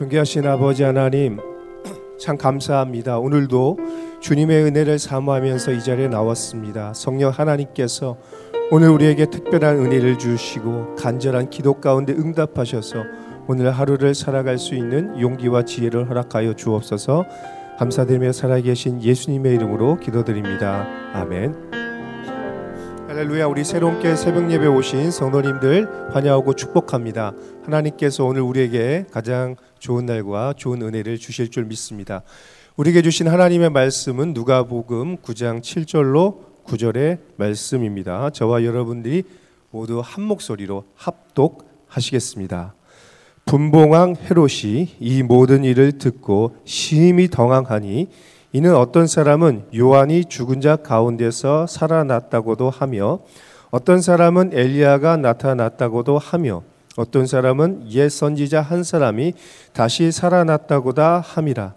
존귀하신 아버지 하나님 참 감사합니다. 오늘도 주님의 은혜를 사모하면서 이 자리에 나왔습니다. 성령 하나님께서 오늘 우리에게 특별한 은혜를 주시고 간절한 기도 가운데 응답하셔서 오늘 하루를 살아갈 수 있는 용기와 지혜를 허락하여 주옵소서. 감사드리며 살아계신 예수님의 이름으로 기도드립니다. 아멘. 할렐루야 우리 새롭게 새벽 예배 오신 성도님들 환영하고 축복합니다. 하나님께서 오늘 우리에게 가장 좋은 날과 좋은 은혜를 주실 줄 믿습니다. 우리에게 주신 하나님의 말씀은 누가복음 9장 7절로 9절의 말씀입니다. 저와 여러분들이 모두 한 목소리로 합독하시겠습니다. 분봉왕 헤롯이 이 모든 일을 듣고 심히 덩황하니 이는 어떤 사람은 요한이 죽은 자 가운데서 살아났다고도 하며 어떤 사람은 엘리야가 나타났다고도 하며 어떤 사람은 옛 선지자 한 사람이 다시 살아났다고다 함이라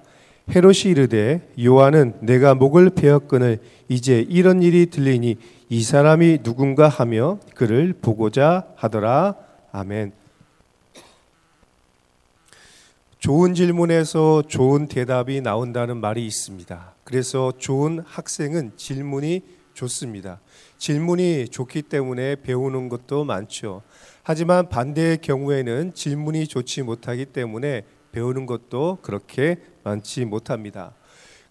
헤롯이 이르되 요한은 내가 목을 베었거늘 이제 이런 일이 들리니 이 사람이 누군가 하며 그를 보고자 하더라 아멘. 좋은 질문에서 좋은 대답이 나온다는 말이 있습니다. 그래서 좋은 학생은 질문이 좋습니다. 질문이 좋기 때문에 배우는 것도 많죠. 하지만 반대의 경우에는 질문이 좋지 못하기 때문에 배우는 것도 그렇게 많지 못합니다.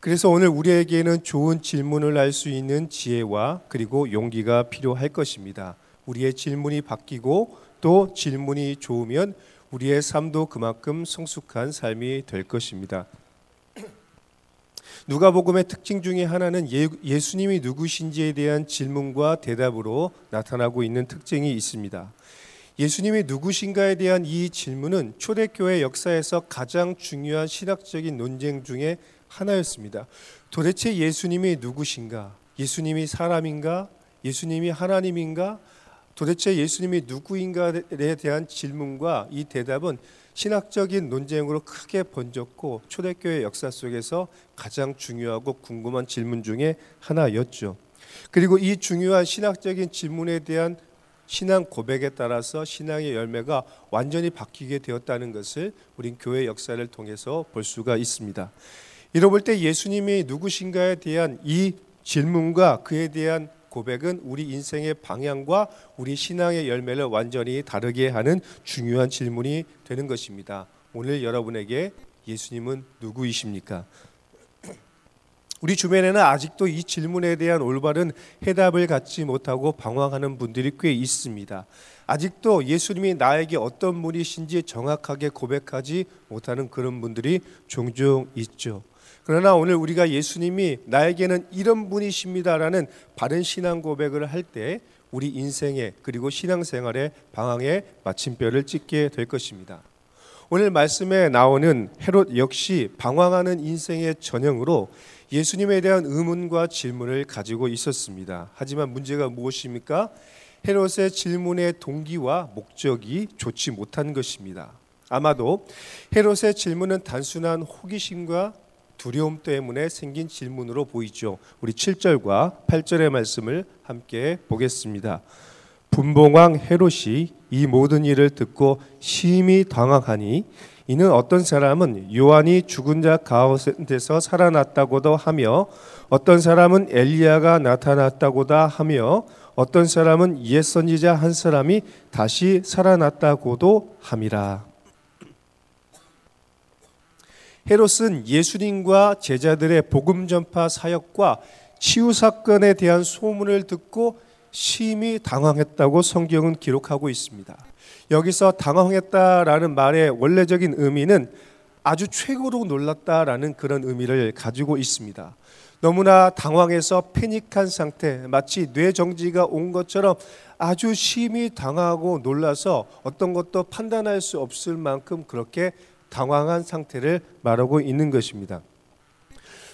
그래서 오늘 우리에게는 좋은 질문을 할 수 있는 지혜와 그리고 용기가 필요할 것입니다. 우리의 질문이 바뀌고 또 질문이 좋으면 우리의 삶도 그만큼 성숙한 삶이 될 것입니다. 누가복음의 특징 중에 하나는 예, 예수님이 누구신지에 대한 질문과 대답으로 나타나고 있는 특징이 있습니다. 예수님이 누구신가에 대한 이 질문은 초대교회 역사에서 가장 중요한 신학적인 논쟁 중에 하나였습니다. 도대체 예수님이 누구신가? 예수님이 사람인가? 예수님이 하나님인가? 도대체 예수님이 누구인가에 대한 질문과 이 대답은 신학적인 논쟁으로 크게 번졌고 초대교회 역사 속에서 가장 중요하고 궁금한 질문 중에 하나였죠. 그리고 이 중요한 신학적인 질문에 대한 신앙 고백에 따라서 신앙의 열매가 완전히 바뀌게 되었다는 것을 우린 교회 역사를 통해서 볼 수가 있습니다. 이러 볼때 예수님이 누구신가에 대한 이 질문과 그에 대한 고백은 우리 인생의 방향과 우리 신앙의 열매를 완전히 다르게 하는 중요한 질문이 되는 것입니다. 오늘 여러분에게 예수님은 누구이십니까? 우리 주변에는 아직도 이 질문에 대한 올바른 해답을 갖지 못하고 방황하는 분들이 꽤 있습니다. 아직도 예수님이 나에게 어떤 분이신지 정확하게 고백하지 못하는 그런 분들이 종종 있죠. 그러나 오늘 우리가 예수님이 나에게는 이런 분이십니다라는 바른 신앙 고백을 할 때 우리 인생에 그리고 신앙생활의 방향에 마침표를 찍게 될 것입니다. 오늘 말씀에 나오는 헤롯 역시 방황하는 인생의 전형으로 예수님에 대한 의문과 질문을 가지고 있었습니다. 하지만 문제가 무엇입니까? 헤롯의 질문의 동기와 목적이 좋지 못한 것입니다. 아마도 헤롯의 질문은 단순한 호기심과 두려움 때문에 생긴 질문으로 보이죠. 우리 7절과 8절의 말씀을 함께 보겠습니다. 분봉왕 헤롯이 이 모든 일을 듣고 심히 당황하니 이는 어떤 사람은 요한이 죽은 자 가운데서 살아났다고도 하며 어떤 사람은 엘리야가 나타났다고다 하며 어떤 사람은 옛 선지자 한 사람이 다시 살아났다고도 함이라. 헤롯은 예수님과 제자들의 복음 전파 사역과 치유 사건에 대한 소문을 듣고 심히 당황했다고 성경은 기록하고 있습니다. 여기서 당황했다라는 말의 원래적인 의미는 아주 최고로 놀랐다라는 그런 의미를 가지고 있습니다. 너무나 당황해서 패닉한 상태, 마치 뇌정지가 온 것처럼 아주 심히 당하고 놀라서 어떤 것도 판단할 수 없을 만큼 그렇게 당황한 상태를 말하고 있는 것입니다.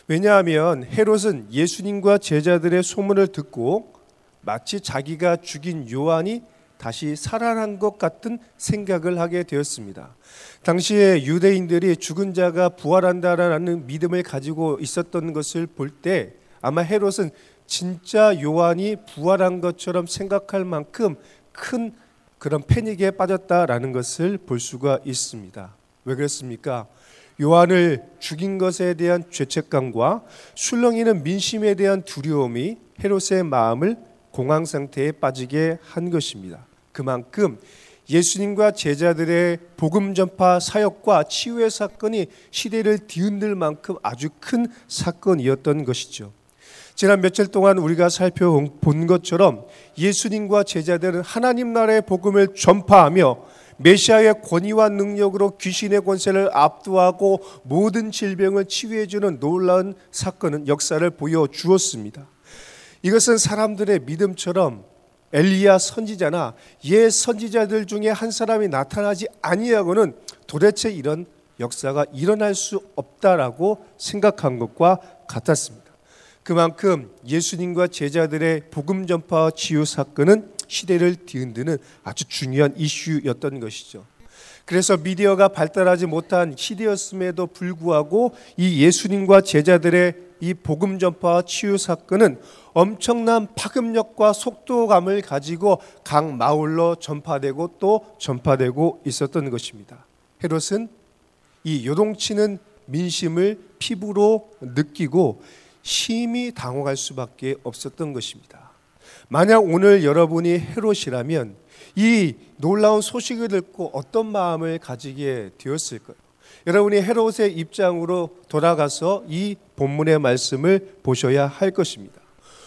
왜냐하면 헤롯은 예수님과 제자들의 소문을 듣고 마치 자기가 죽인 요한이 다시 살아난 것 같은 생각을 하게 되었습니다. 당시에 유대인들이 죽은 자가 부활한다라는 믿음을 가지고 있었던 것을 볼 때 아마 헤롯은 진짜 요한이 부활한 것처럼 생각할 만큼 큰 그런 패닉에 빠졌다라는 것을 볼 수가 있습니다. 왜 그랬습니까? 요한을 죽인 것에 대한 죄책감과 술렁이는 민심에 대한 두려움이 헤롯의 마음을 공황 상태에 빠지게 한 것입니다. 그만큼 예수님과 제자들의 복음 전파 사역과 치유의 사건이 시대를 뒤흔들 만큼 아주 큰 사건이었던 것이죠. 지난 며칠 동안 우리가 살펴본 것처럼 예수님과 제자들은 하나님 나라의 복음을 전파하며 메시아의 권위와 능력으로 귀신의 권세를 압도하고 모든 질병을 치유해 주는 놀라운 사건은 역사를 보여 주었습니다. 이것은 사람들의 믿음처럼 엘리야 선지자나 옛 선지자들 중에 한 사람이 나타나지 아니하고는 도대체 이런 역사가 일어날 수 없다라고 생각한 것과 같았습니다. 그만큼 예수님과 제자들의 복음 전파 치유 사건은 시대를 뒤흔드는 아주 중요한 이슈였던 것이죠. 그래서 미디어가 발달하지 못한 시대였음에도 불구하고 이 예수님과 제자들의 이 복음 전파 치유 사건은 엄청난 파급력과 속도감을 가지고 각 마을로 전파되고 또 전파되고 있었던 것입니다. 헤롯은 이 요동치는 민심을 피부로 느끼고 심히 당혹할 수밖에 없었던 것입니다. 만약 오늘 여러분이 헤롯이라면 이 놀라운 소식을 듣고 어떤 마음을 가지게 되었을까요? 여러분이 헤롯의 입장으로 돌아가서 이 본문의 말씀을 보셔야 할 것입니다.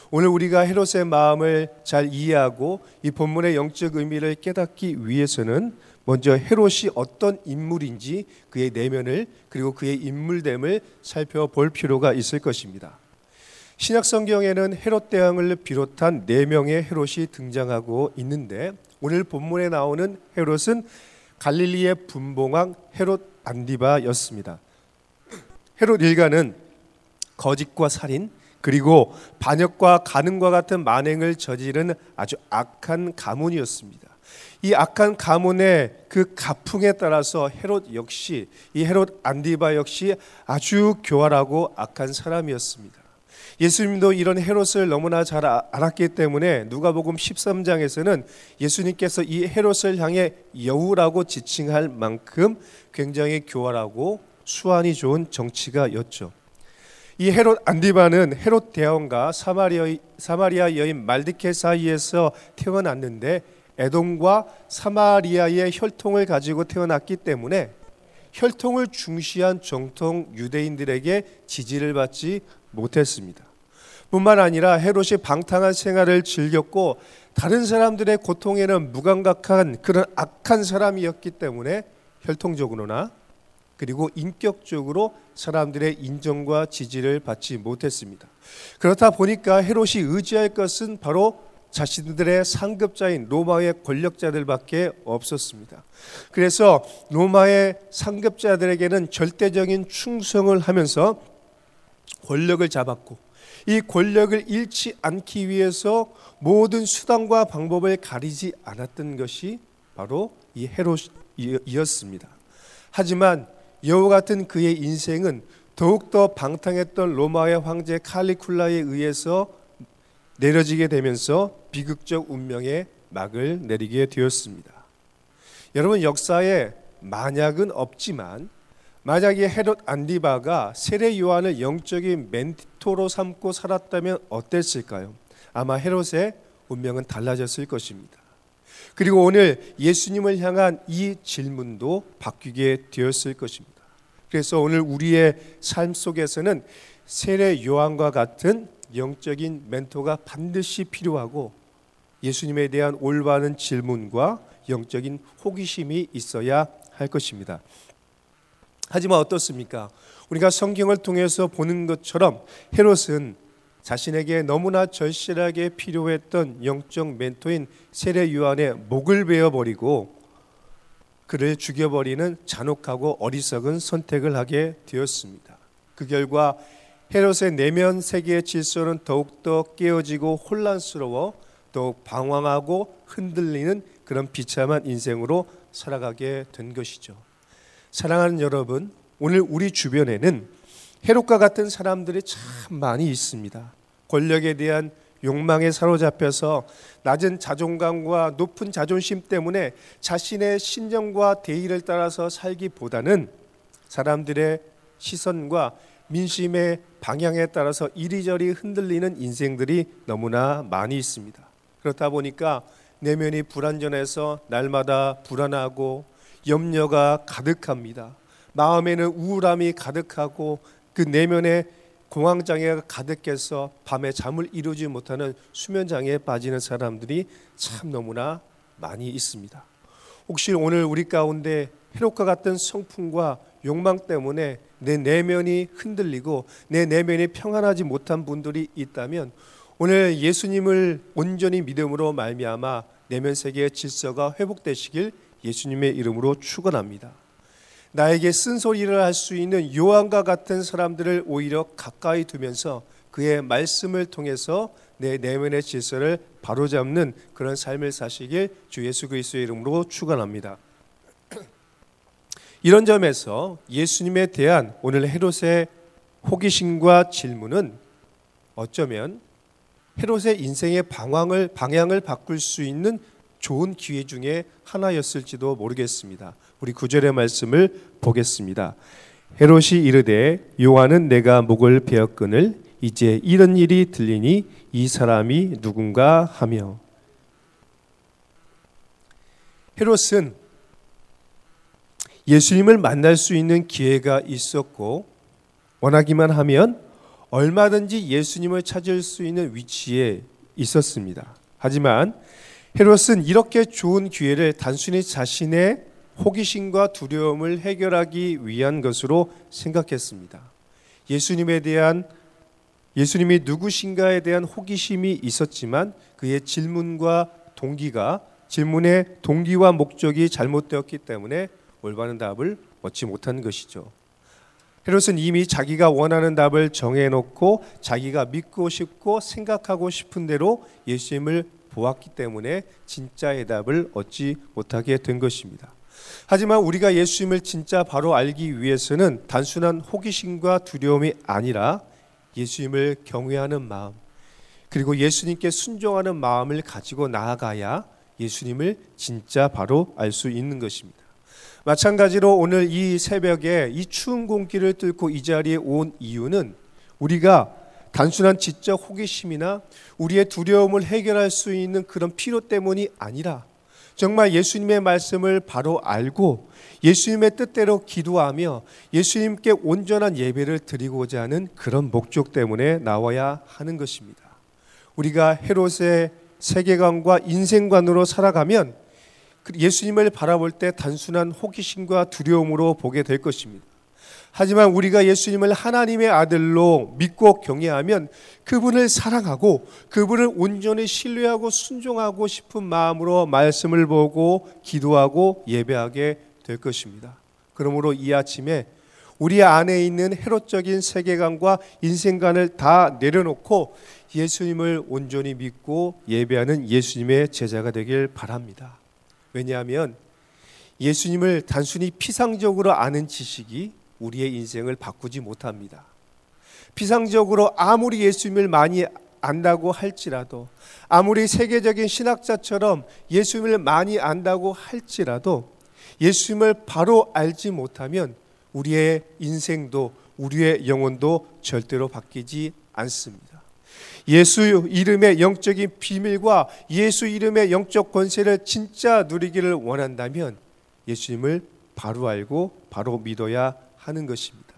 오늘 우리가 헤롯의 마음을 잘 이해하고 이 본문의 영적 의미를 깨닫기 위해서는 먼저 헤롯이 어떤 인물인지 그의 내면을 그리고 그의 인물됨을 살펴볼 필요가 있을 것입니다. 신약 성경에는 헤롯 대왕을 비롯한 네 명의 헤롯이 등장하고 있는데 오늘 본문에 나오는 헤롯은 갈릴리의 분봉왕 헤롯 안디바였습니다. 헤롯 일가는 거짓과 살인 그리고 반역과 가늠과 같은 만행을 저지른 아주 악한 가문이었습니다. 이 악한 가문의 그 가풍에 따라서 헤롯 역시 이 헤롯 안디바 역시 아주 교활하고 악한 사람이었습니다. 예수님도 이런 헤롯을 너무나 잘 아, 알았기 때문에 누가복음 13장에서는 예수님께서 이 헤롯을 향해 여우라고 지칭할 만큼 굉장히 교활하고 수완이 좋은 정치가였죠. 이 헤롯 안디바는 헤롯 대왕과 사마리아, 사마리아 여인 말디케 사이에서 태어났는데 에돔과 사마리아의 혈통을 가지고 태어났기 때문에 혈통을 중시한 정통 유대인들에게 지지를 받지 못했습니다. 뿐만 아니라 헤롯이 방탕한 생활을 즐겼고 다른 사람들의 고통에는 무감각한 그런 악한 사람이었기 때문에 혈통적으로나 그리고 인격적으로 사람들의 인정과 지지를 받지 못했습니다. 그렇다 보니까 헤롯이 의지할 것은 바로 자신들의 상급자인 로마의 권력자들밖에 없었습니다. 그래서 로마의 상급자들에게는 절대적인 충성을 하면서 권력을 잡았고 이 권력을 잃지 않기 위해서 모든 수단과 방법을 가리지 않았던 것이 바로 이 헤롯이었습니다. 하지만 여우 같은 그의 인생은 더욱더 방탕했던 로마의 황제 칼리쿨라에 의해서 내려지게 되면서 비극적 운명의 막을 내리게 되었습니다. 여러분 역사에 만약은 없지만 만약에 헤롯 안디바가 세례 요한을 영적인 멘토로 삼고 살았다면 어땠을까요? 아마 헤롯의 운명은 달라졌을 것입니다. 그리고 오늘 예수님을 향한 이 질문도 바뀌게 되었을 것입니다. 그래서 오늘 우리의 삶 속에서는 세례 요한과 같은 영적인 멘토가 반드시 필요하고 예수님에 대한 올바른 질문과 영적인 호기심이 있어야 할 것입니다. 하지만 어떻습니까? 우리가 성경을 통해서 보는 것처럼 헤롯은 자신에게 너무나 절실하게 필요했던 영적 멘토인 세례 요한의 목을 베어 버리고 그를 죽여버리는 잔혹하고 어리석은 선택을 하게 되었습니다. 그 결과 헤롯의 내면 세계의 질서는 더욱더 깨어지고 혼란스러워 더욱 방황하고 흔들리는 그런 비참한 인생으로 살아가게 된 것이죠. 사랑하는 여러분, 오늘 우리 주변에는 헤롯과 같은 사람들이 참 많이 있습니다. 권력에 대한 욕망에 사로잡혀서 낮은 자존감과 높은 자존심 때문에 자신의 신념과 대의를 따라서 살기보다는 사람들의 시선과 민심의 방향에 따라서 이리저리 흔들리는 인생들이 너무나 많이 있습니다. 그렇다 보니까 내면이 불안전해서 날마다 불안하고 염려가 가득합니다. 마음에는 우울함이 가득하고 그 내면에 공황 장애가 가득해서 밤에 잠을 이루지 못하는 수면 장애에 빠지는 사람들이 참 너무나 많이 있습니다. 혹시 오늘 우리 가운데 해롭과 같은 성품과 욕망 때문에 내 내면이 흔들리고 내 내면이 평안하지 못한 분들이 있다면 오늘 예수님을 온전히 믿음으로 말미암아 내면 세계의 질서가 회복되시길 예수님의 이름으로 축원합니다. 나에게 쓴소리를 할 수 있는 요한과 같은 사람들을 오히려 가까이 두면서 그의 말씀을 통해서 내 내면의 질서를 바로잡는 그런 삶을 사시길 주 예수 그리스도의 이름으로 축원합니다. 이런 점에서 예수님에 대한 오늘 헤롯의 호기심과 질문은 어쩌면 헤롯의 인생의 방황을 방향을 바꿀 수 있는 좋은 기회 중에 하나였을지도 모르겠습니다. 우리 구절의 말씀을 보겠습니다. 헤롯이 이르되 요한은 내가 목을 베었거늘 이제 이런 일이 들리니 이 사람이 누군가 하며 헤롯은 예수님을 만날 수 있는 기회가 있었고 원하기만 하면 얼마든지 예수님을 찾을 수 있는 위치에 있었습니다. 하지만 헤롯은 이렇게 좋은 기회를 단순히 자신의 호기심과 두려움을 해결하기 위한 것으로 생각했습니다. 예수님에 대한 예수님이 누구신가에 대한 호기심이 있었지만 그의 질문과 동기가 질문의 동기와 목적이 잘못되었기 때문에 올바른 답을 얻지 못한 것이죠. 헤롯은 이미 자기가 원하는 답을 정해놓고 자기가 믿고 싶고 생각하고 싶은 대로 예수님을 보았기 때문에 진짜의 답을 얻지 못하게 된 것입니다. 하지만 우리가 예수님을 진짜 바로 알기 위해서는 단순한 호기심과 두려움이 아니라 예수님을 경외하는 마음, 그리고 예수님께 순종하는 마음을 가지고 나아가야 예수님을 진짜 바로 알 수 있는 것입니다. 마찬가지로 오늘 이 새벽에 이 추운 공기를 뚫고 이 자리에 온 이유는 우리가 단순한 지적 호기심이나 우리의 두려움을 해결할 수 있는 그런 필요 때문이 아니라 정말 예수님의 말씀을 바로 알고 예수님의 뜻대로 기도하며 예수님께 온전한 예배를 드리고자 하는 그런 목적 때문에 나와야 하는 것입니다. 우리가 헤롯의 세계관과 인생관으로 살아가면 그 예수님을 바라볼 때 단순한 호기심과 두려움으로 보게 될 것입니다. 하지만 우리가 예수님을 하나님의 아들로 믿고 경외하면 그분을 사랑하고 그분을 온전히 신뢰하고 순종하고 싶은 마음으로 말씀을 보고 기도하고 예배하게 될 것입니다. 그러므로 이 아침에 우리 안에 있는 헤롯적인 세계관과 인생관을 다 내려놓고 예수님을 온전히 믿고 예배하는 예수님의 제자가 되길 바랍니다. 왜냐하면 예수님을 단순히 피상적으로 아는 지식이 우리의 인생을 바꾸지 못합니다. 피상적으로 아무리 예수님을 많이 안다고 할지라도 아무리 세계적인 신학자처럼 예수님을 많이 안다고 할지라도 예수님을 바로 알지 못하면 우리의 인생도 우리의 영혼도 절대로 바뀌지 않습니다. 예수 이름의 영적인 비밀과 예수 이름의 영적 권세를 진짜 누리기를 원한다면 예수님을 바로 알고 바로 믿어야 하는 것입니다.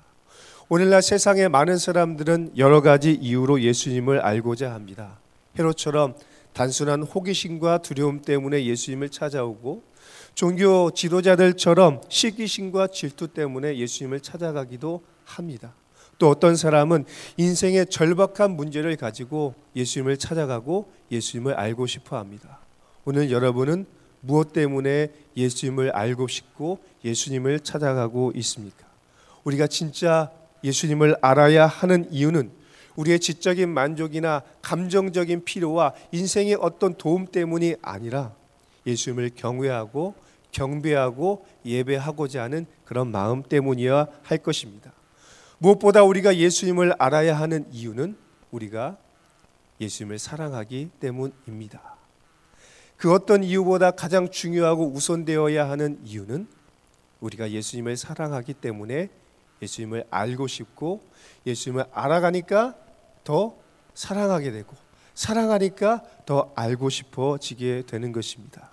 오늘날 세상의 많은 사람들은 여러 가지 이유로 예수님을 알고자 합니다. 헤롯처럼 단순한 호기심과 두려움 때문에 예수님을 찾아오고 종교 지도자들처럼 시기심과 질투 때문에 예수님을 찾아가기도 합니다. 또 어떤 사람은 인생의 절박한 문제를 가지고 예수님을 찾아가고 예수님을 알고 싶어 합니다. 오늘 여러분은 무엇 때문에 예수님을 알고 싶고 예수님을 찾아가고 있습니까? 우리가 진짜 예수님을 알아야 하는 이유는 우리의 지적인 만족이나 감정적인 필요와 인생의 어떤 도움 때문이 아니라 예수님을 경외하고 경배하고 예배하고자 하는 그런 마음 때문이어야 할 것입니다. 무엇보다 우리가 예수님을 알아야 하는 이유는 우리가 예수님을 사랑하기 때문입니다. 그 어떤 이유보다 가장 중요하고 우선되어야 하는 이유는 우리가 예수님을 사랑하기 때문에 예수님을 알고 싶고 예수님을 알아가니까 더 사랑하게 되고 사랑하니까 더 알고 싶어지게 되는 것입니다.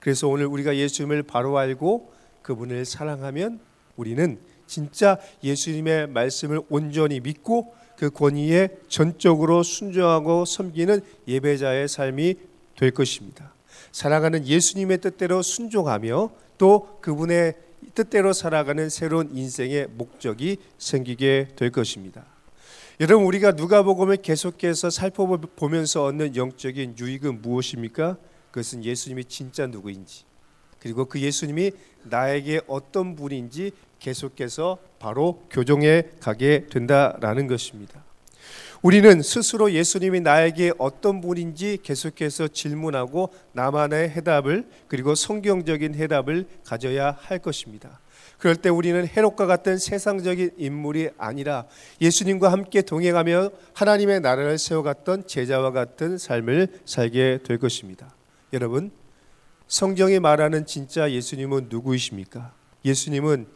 그래서 오늘 우리가 예수님을 바로 알고 그분을 사랑하면 우리는 진짜 예수님의 말씀을 온전히 믿고 그 권위에 전적으로 순종하고 섬기는 예배자의 삶이 될 것입니다. 살아가는 예수님의 뜻대로 순종하며 또 그분의 뜻대로 살아가는 새로운 인생의 목적이 생기게 될 것입니다. 여러분 우리가 누가복음을 계속해서 살펴보면서 얻는 영적인 유익은 무엇입니까? 그것은 예수님이 진짜 누구인지 그리고 그 예수님이 나에게 어떤 분인지 계속해서 바로 교정해 가게 된다라는 것입니다. 우리는 스스로 예수님이 나에게 어떤 분인지 계속해서 질문하고 나만의 해답을 그리고 성경적인 해답을 가져야 할 것입니다. 그럴 때 우리는 헤롯과 같은 세상적인 인물이 아니라 예수님과 함께 동행하며 하나님의 나라를 세워갔던 제자와 같은 삶을 살게 될 것입니다. 여러분, 성경이 말하는 진짜 예수님은 누구이십니까? 예수님은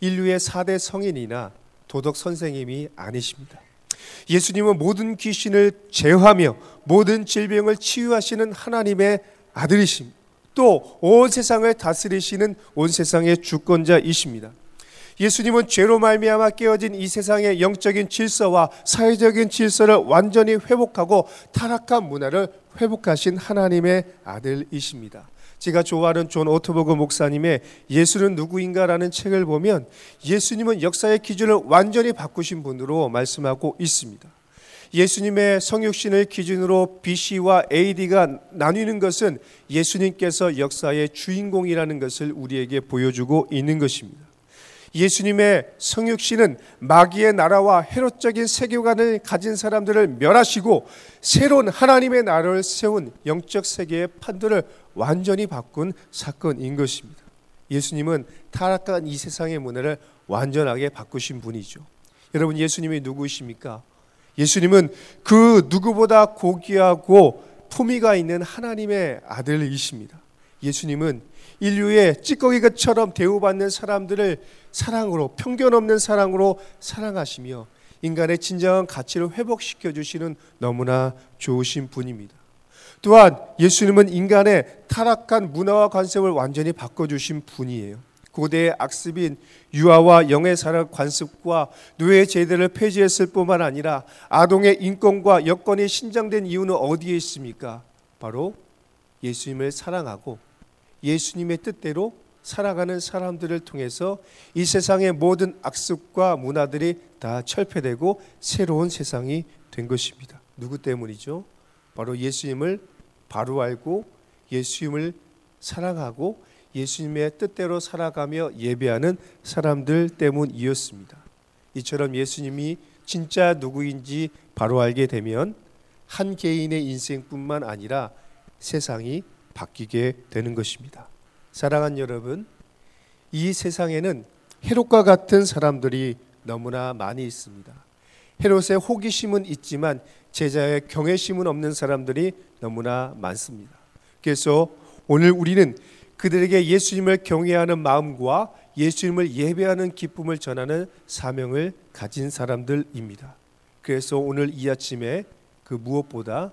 인류의 4대 성인이나 도덕 선생님이 아니십니다. 예수님은 모든 귀신을 제어하며 모든 질병을 치유하시는 하나님의 아들이십니다. 또 온 세상을 다스리시는 온 세상의 주권자이십니다. 예수님은 죄로 말미암아 깨어진 이 세상의 영적인 질서와 사회적인 질서를 완전히 회복하고 타락한 문화를 회복하신 하나님의 아들이십니다. 제가 좋아하는 존 오트버그 목사님의 예수는 누구인가라는 책을 보면 예수님은 역사의 기준을 완전히 바꾸신 분으로 말씀하고 있습니다. 예수님의 성육신을 기준으로 BC와 AD가 나뉘는 것은 예수님께서 역사의 주인공이라는 것을 우리에게 보여주고 있는 것입니다. 예수님의 성육신은 마귀의 나라와 헤롯적인 세계관을 가진 사람들을 멸하시고 새로운 하나님의 나라를 세운 영적 세계의 판도를 완전히 바꾼 사건인 것입니다. 예수님은 타락한 이 세상의 문화를 완전하게 바꾸신 분이죠. 여러분 예수님이 누구이십니까? 예수님은 그 누구보다 고귀하고 품위가 있는 하나님의 아들이십니다. 예수님은 인류의 찌꺼기처럼 대우받는 사람들을 사랑으로 편견 없는 사랑으로 사랑하시며 인간의 진정한 가치를 회복시켜 주시는 너무나 좋으신 분입니다. 또한 예수님은 인간의 타락한 문화와 관습을 완전히 바꿔 주신 분이에요. 고대의 악습인 유아와 영해사를 관습과 노예 제도를 폐지했을 뿐만 아니라 아동의 인권과 여건이 신장된 이유는 어디에 있습니까? 바로 예수님을 사랑하고 예수님의 뜻대로 살아가는 사람들을 통해서 이 세상의 모든 악습과 문화들이 다 철폐되고 새로운 세상이 된 것입니다. 누구 때문이죠? 바로 예수님을 바로 알고 예수님을 사랑하고 예수님의 뜻대로 살아가며 예배하는 사람들 때문이었습니다. 이처럼 예수님이 진짜 누구인지 바로 알게 되면 한 개인의 인생뿐만 아니라 세상이 바뀌게 되는 것입니다. 사랑하는 여러분, 이 세상에는 헤롯과 같은 사람들이 너무나 많이 있습니다. 헤롯의 호기심은 있지만 제자의 경외심은 없는 사람들이 너무나 많습니다. 그래서 오늘 우리는 그들에게 예수님을 경외하는 마음과 예수님을 예배하는 기쁨을 전하는 사명을 가진 사람들입니다. 그래서 오늘 이 아침에 그 무엇보다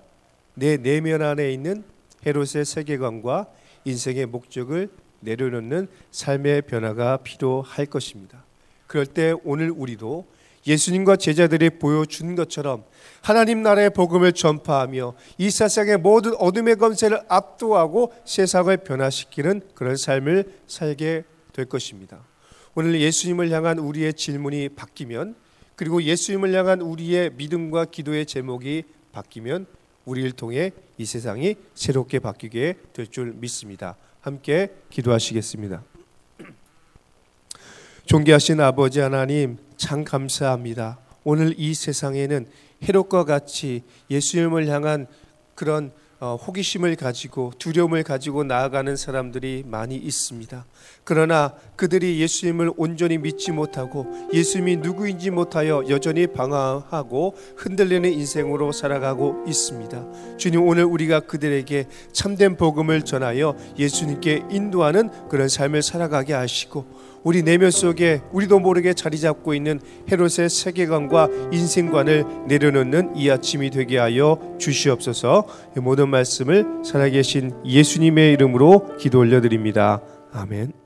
내 내면 안에 있는 헤롯의 세계관과 인생의 목적을 내려놓는 삶의 변화가 필요할 것입니다. 그럴 때 오늘 우리도 예수님과 제자들이 보여준 것처럼 하나님 나라의 복음을 전파하며 이 세상의 모든 어둠의 검세를 압도하고 세상을 변화시키는 그런 삶을 살게 될 것입니다. 오늘 예수님을 향한 우리의 질문이 바뀌면 그리고 예수님을 향한 우리의 믿음과 기도의 제목이 바뀌면 우리를 통해 이 세상이 새롭게 바뀌게 될 줄 믿습니다. 함께 기도하시겠습니다. 존귀하신 아버지 하나님 참 감사합니다. 오늘 이 세상에는 헤롯과 같이 예수님을 향한 그런 어, 호기심을 가지고 두려움을 가지고 나아가는 사람들이 많이 있습니다. 그러나 그들이 예수님을 온전히 믿지 못하고 예수님이 누구인지 못하여 여전히 방황하고 흔들리는 인생으로 살아가고 있습니다. 주님 오늘 우리가 그들에게 참된 복음을 전하여 예수님께 인도하는 그런 삶을 살아가게 하시고 우리 내면 속에 우리도 모르게 자리 잡고 있는 헤롯의 세계관과 인생관을 내려놓는 이 아침이 되게 하여 주시옵소서. 모든 말씀을 살아계신 예수님의 이름으로 기도 올려드립니다. 아멘.